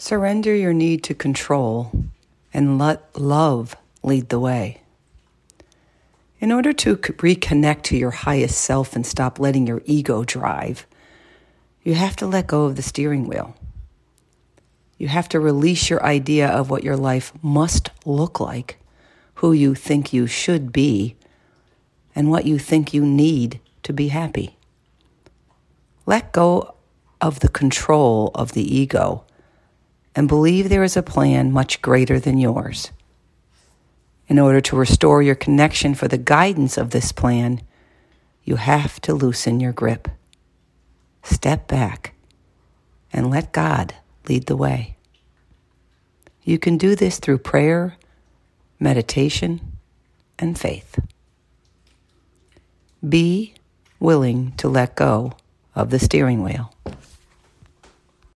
Surrender your need to control and let love lead the way. In order to reconnect to your highest self and stop letting your ego drive, you have to let go of the steering wheel. You have to release your idea of what your life must look like, who you think you should be, and what you think you need to be happy. Let go of the control of the ego and believe there is a plan much greater than yours. In order to restore your connection for the guidance of this plan, you have to loosen your grip. Step back and let God lead the way. You can do this through prayer, meditation, and faith. Be willing to let go of the steering wheel.